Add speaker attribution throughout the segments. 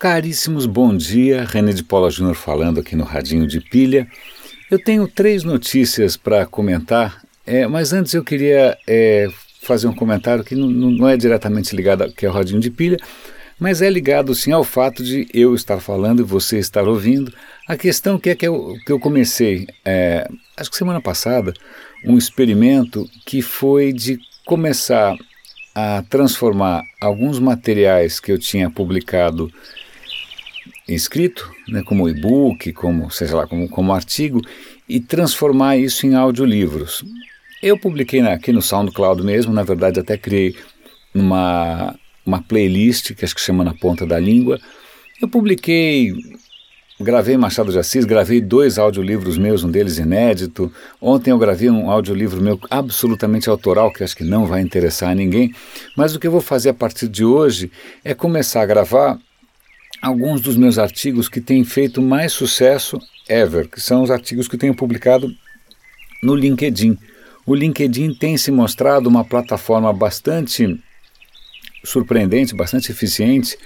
Speaker 1: Caríssimos, bom dia. René de Paula Júnior falando aqui no Radinho de Pilha. Eu tenho três notícias para comentar, é, mas antes eu queria é, fazer um comentário que não, não é diretamente ligado ao é Radinho de Pilha, mas é ligado sim ao fato de eu estar falando e você estar ouvindo. A questão que é que eu, que eu comecei, é, acho que semana passada, um experimento que foi de começar a transformar alguns materiais que eu tinha publicado escrito, né, como e-book, como seja lá, como, como artigo, e transformar isso em audiolivros. Eu publiquei aqui no SoundCloud mesmo, na verdade até criei uma, uma playlist que acho que chama Na Ponta da Língua. Eu publiquei, gravei Machado de Assis, gravei dois audiolivros meus, um deles inédito. Ontem eu gravei um audiolivro meu absolutamente autoral, que acho que não vai interessar a ninguém. Mas o que eu vou fazer a partir de hoje é começar a gravar alguns dos meus artigos que têm feito mais sucesso ever, que são os artigos que tenho publicado no LinkedIn. O LinkedIn tem se mostrado uma plataforma bastante surpreendente, bastante eficiente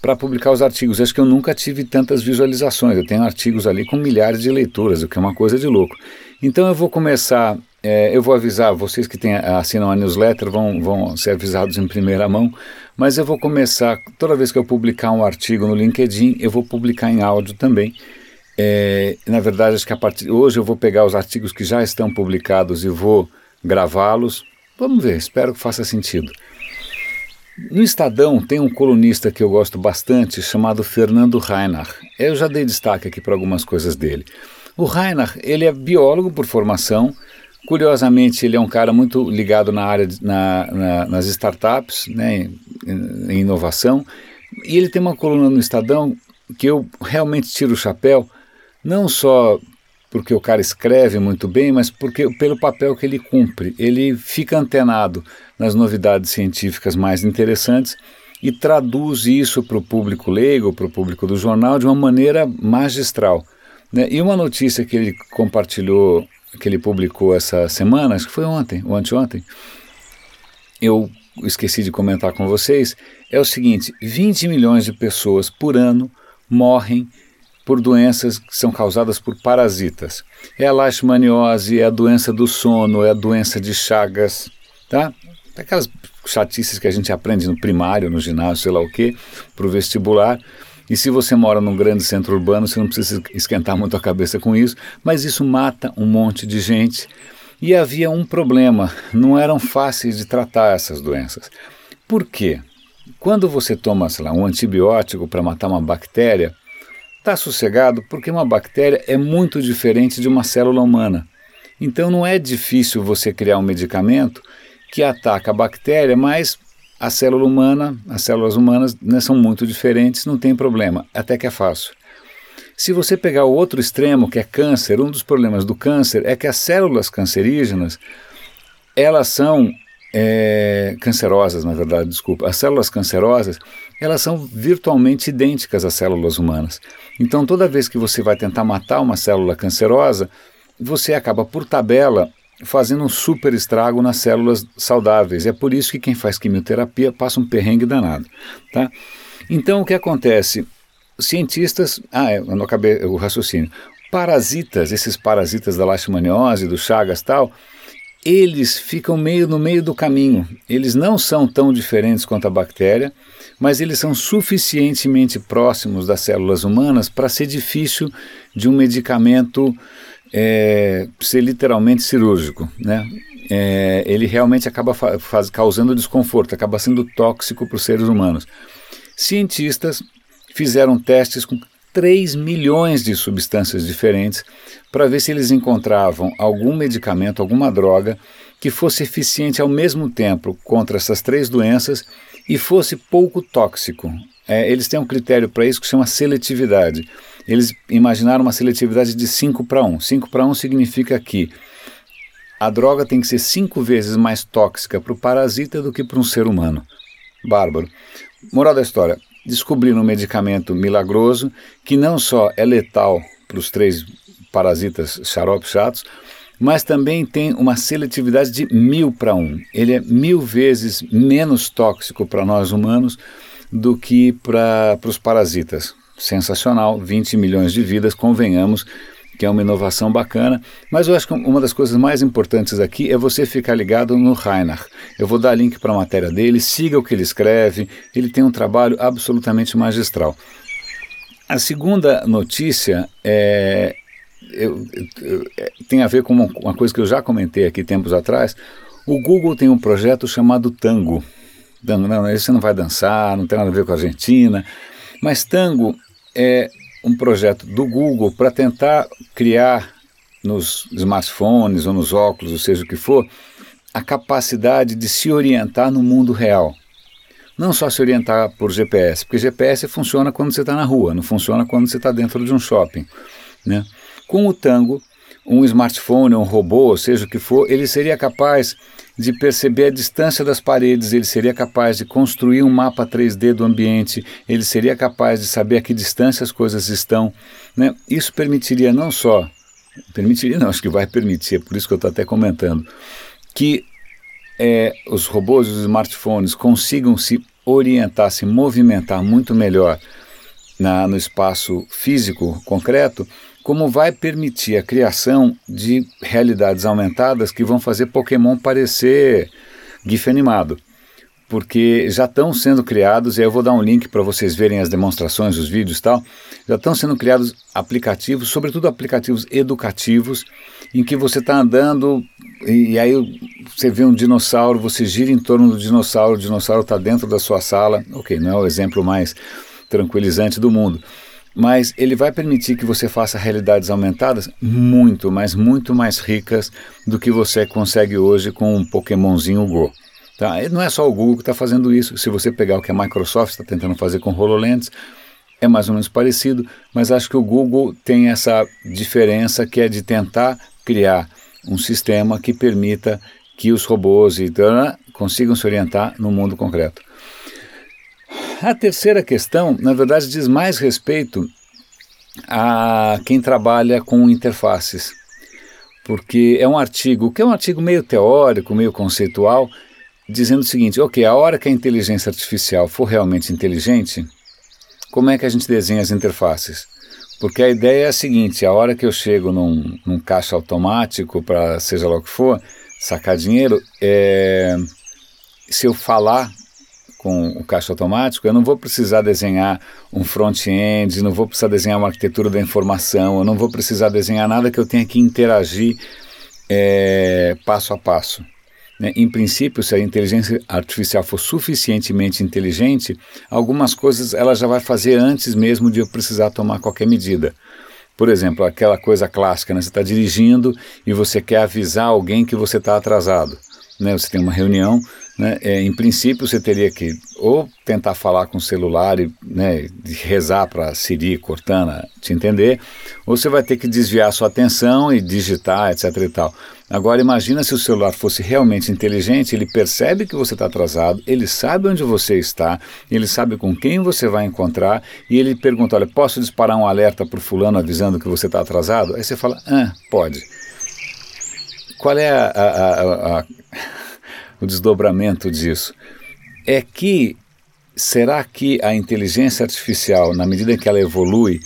Speaker 1: para publicar os artigos. Acho que eu nunca tive tantas visualizações. Eu tenho artigos ali com milhares de leituras, o que é uma coisa de louco. Então eu vou começar, é, eu vou avisar, vocês que tem, assinam a newsletter vão, vão ser avisados em primeira mão, mas eu vou começar, toda vez que eu publicar um artigo no LinkedIn, eu vou publicar em áudio também. É, na verdade, acho que a partir hoje eu vou pegar os artigos que já estão publicados e vou gravá-los. Vamos ver, espero que faça sentido. No Estadão tem um colunista que eu gosto bastante chamado Fernando Reinach. Eu já dei destaque aqui para algumas coisas dele. O Reinach, ele é biólogo por formação. Curiosamente, ele é um cara muito ligado na área de, na, na, nas startups, né, em, em inovação. E ele tem uma coluna no Estadão que eu realmente tiro o chapéu, não só porque o cara escreve muito bem, mas porque pelo papel que ele cumpre. Ele fica antenado nas novidades científicas mais interessantes e traduz isso para o público leigo, para o público do jornal, de uma maneira magistral. Né? E uma notícia que ele compartilhou, que ele publicou essa semana, acho que foi ontem, ou anteontem, eu esqueci de comentar com vocês, é o seguinte: 20 milhões de pessoas por ano morrem por doenças que são causadas por parasitas. É a leishmaniose, é a doença do sono, é a doença de Chagas, tá? Aquelas chatices que a gente aprende no primário, no ginásio, sei lá o quê, para o vestibular. E se você mora num grande centro urbano, você não precisa esquentar muito a cabeça com isso, mas isso mata um monte de gente. E havia um problema, não eram fáceis de tratar essas doenças. Por quê? Quando você toma, sei lá, um antibiótico para matar uma bactéria, Está sossegado porque uma bactéria é muito diferente de uma célula humana. Então não é difícil você criar um medicamento que ataca a bactéria, mas a célula humana, as células humanas né, são muito diferentes, não tem problema, até que é fácil. Se você pegar o outro extremo, que é câncer, um dos problemas do câncer é que as células cancerígenas, elas são é, cancerosas, na verdade, desculpa. As células cancerosas, elas são virtualmente idênticas às células humanas. Então, toda vez que você vai tentar matar uma célula cancerosa, você acaba, por tabela, fazendo um super estrago nas células saudáveis. É por isso que quem faz quimioterapia passa um perrengue danado. Tá? Então, o que acontece? Cientistas. Ah, é, eu não acabei o raciocínio. Parasitas, esses parasitas da leishmaniose, do Chagas tal eles ficam meio no meio do caminho. Eles não são tão diferentes quanto a bactéria, mas eles são suficientemente próximos das células humanas para ser difícil de um medicamento é, ser literalmente cirúrgico. Né? É, ele realmente acaba faz, causando desconforto, acaba sendo tóxico para os seres humanos. Cientistas fizeram testes com 3 milhões de substâncias diferentes para ver se eles encontravam algum medicamento, alguma droga que fosse eficiente ao mesmo tempo contra essas três doenças e fosse pouco tóxico. É, eles têm um critério para isso que chama seletividade. Eles imaginaram uma seletividade de 5 para 1. 5 para 1 significa que a droga tem que ser cinco vezes mais tóxica para o parasita do que para um ser humano. Bárbaro. Moral da história: descobriram um medicamento milagroso que não só é letal para os três parasitas xaropes chatos, mas também tem uma seletividade de mil para um. Ele é mil vezes menos tóxico para nós humanos do que para os parasitas. Sensacional, 20 milhões de vidas, convenhamos que é uma inovação bacana, mas eu acho que uma das coisas mais importantes aqui é você ficar ligado no Reinhard. Eu vou dar link para a matéria dele, siga o que ele escreve, ele tem um trabalho absolutamente magistral. A segunda notícia é, eu, eu, é, tem a ver com uma, coisa que eu já comentei aqui tempos atrás. O Google tem um projeto chamado Tango. Tango, não, esse não vai dançar, não tem nada a ver com a Argentina, mas Tango é um projeto do Google para tentar criar nos smartphones ou nos óculos, ou seja o que for, a capacidade de se orientar no mundo real. Não só se orientar por GPS, porque GPS funciona quando você está na rua, não funciona quando você está dentro de um shopping. Né? Com o Tango, um smartphone, um robô, seja o que for, ele seria capaz de perceber a distância das paredes, ele seria capaz de construir um mapa 3D do ambiente, ele seria capaz de saber a que distância as coisas estão. Né? Isso permitiria não só, permitiria não, acho que vai permitir, é por isso que eu estou até comentando, que é, os robôs e os smartphones consigam se orientar, se movimentar muito melhor na, no espaço físico concreto, como vai permitir a criação de realidades aumentadas que vão fazer Pokémon parecer GIF animado. Porque já estão sendo criados, e aí eu vou dar um link para vocês verem as demonstrações, os vídeos e tal. Já estão sendo criados aplicativos, sobretudo aplicativos educativos, em que você está andando e, aí você vê um dinossauro, você gira em torno do dinossauro, o dinossauro está dentro da sua sala. Ok, não é o exemplo mais tranquilizante do mundo mas ele vai permitir que você faça realidades aumentadas muito, mas muito mais ricas do que você consegue hoje com um Pokémonzinho Go. Tá? E não é só o Google que está fazendo isso. Se você pegar o que a Microsoft está tentando fazer com HoloLens, é mais ou menos parecido, mas acho que o Google tem essa diferença que é de tentar criar um sistema que permita que os robôs e consigam se orientar no mundo concreto. A terceira questão, na verdade, diz mais respeito a quem trabalha com interfaces, porque é um artigo que é um artigo meio teórico, meio conceitual, dizendo o seguinte: ok, a hora que a inteligência artificial for realmente inteligente, como é que a gente desenha as interfaces? Porque a ideia é a seguinte: a hora que eu chego num, num caixa automático para seja lá o que for, sacar dinheiro, é, se eu falar com o caixa automático, eu não vou precisar desenhar um front-end, não vou precisar desenhar uma arquitetura da informação, eu não vou precisar desenhar nada que eu tenha que interagir é, passo a passo. Né? Em princípio, se a inteligência artificial for suficientemente inteligente, algumas coisas ela já vai fazer antes mesmo de eu precisar tomar qualquer medida. Por exemplo, aquela coisa clássica, né? você está dirigindo e você quer avisar alguém que você está atrasado. Né? Você tem uma reunião, né, é, em princípio você teria que ou tentar falar com o celular e né, rezar para Siri, Cortana te entender, ou você vai ter que desviar sua atenção e digitar, etc e tal. Agora imagina se o celular fosse realmente inteligente, ele percebe que você está atrasado, ele sabe onde você está, ele sabe com quem você vai encontrar e ele pergunta, olha, posso disparar um alerta para o fulano avisando que você está atrasado? Aí você fala, ah, pode. Qual é a, a, a, a o desdobramento disso, é que será que a inteligência artificial, na medida que ela evolui,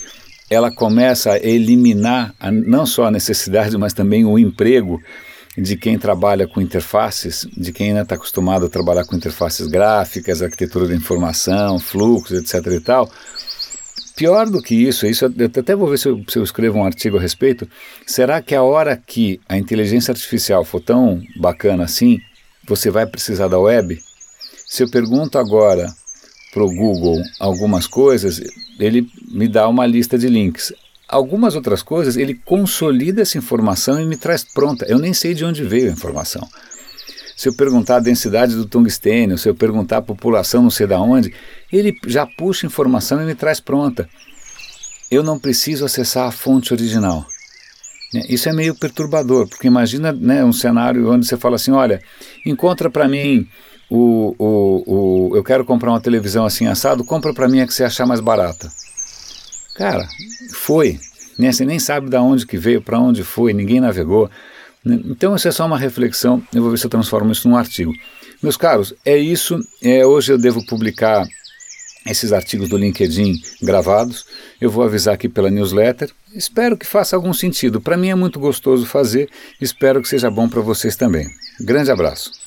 Speaker 1: ela começa a eliminar a, não só a necessidade, mas também o emprego de quem trabalha com interfaces, de quem ainda está acostumado a trabalhar com interfaces gráficas, arquitetura da informação, fluxos, etc. e tal. Pior do que isso, isso eu até vou ver se eu, se eu escrevo um artigo a respeito. Será que a hora que a inteligência artificial for tão bacana assim, você vai precisar da web? Se eu pergunto agora para o Google algumas coisas, ele me dá uma lista de links. Algumas outras coisas, ele consolida essa informação e me traz pronta. Eu nem sei de onde veio a informação. Se eu perguntar a densidade do tungstênio, se eu perguntar a população não sei da onde, ele já puxa informação e me traz pronta. Eu não preciso acessar a fonte original. Né? Isso é meio perturbador, porque imagina né, um cenário onde você fala assim, olha, encontra para mim o, o, o, eu quero comprar uma televisão assim assado, compra para mim a que você achar mais barata. Cara, foi. Né? Você nem sabe de onde que veio, para onde foi, ninguém navegou. Né? Então isso é só uma reflexão, eu vou ver se eu transformo isso num artigo. Meus caros, é isso. É, hoje eu devo publicar esses artigos do LinkedIn gravados, eu vou avisar aqui pela newsletter. Espero que faça algum sentido. Para mim é muito gostoso fazer, espero que seja bom para vocês também. Grande abraço.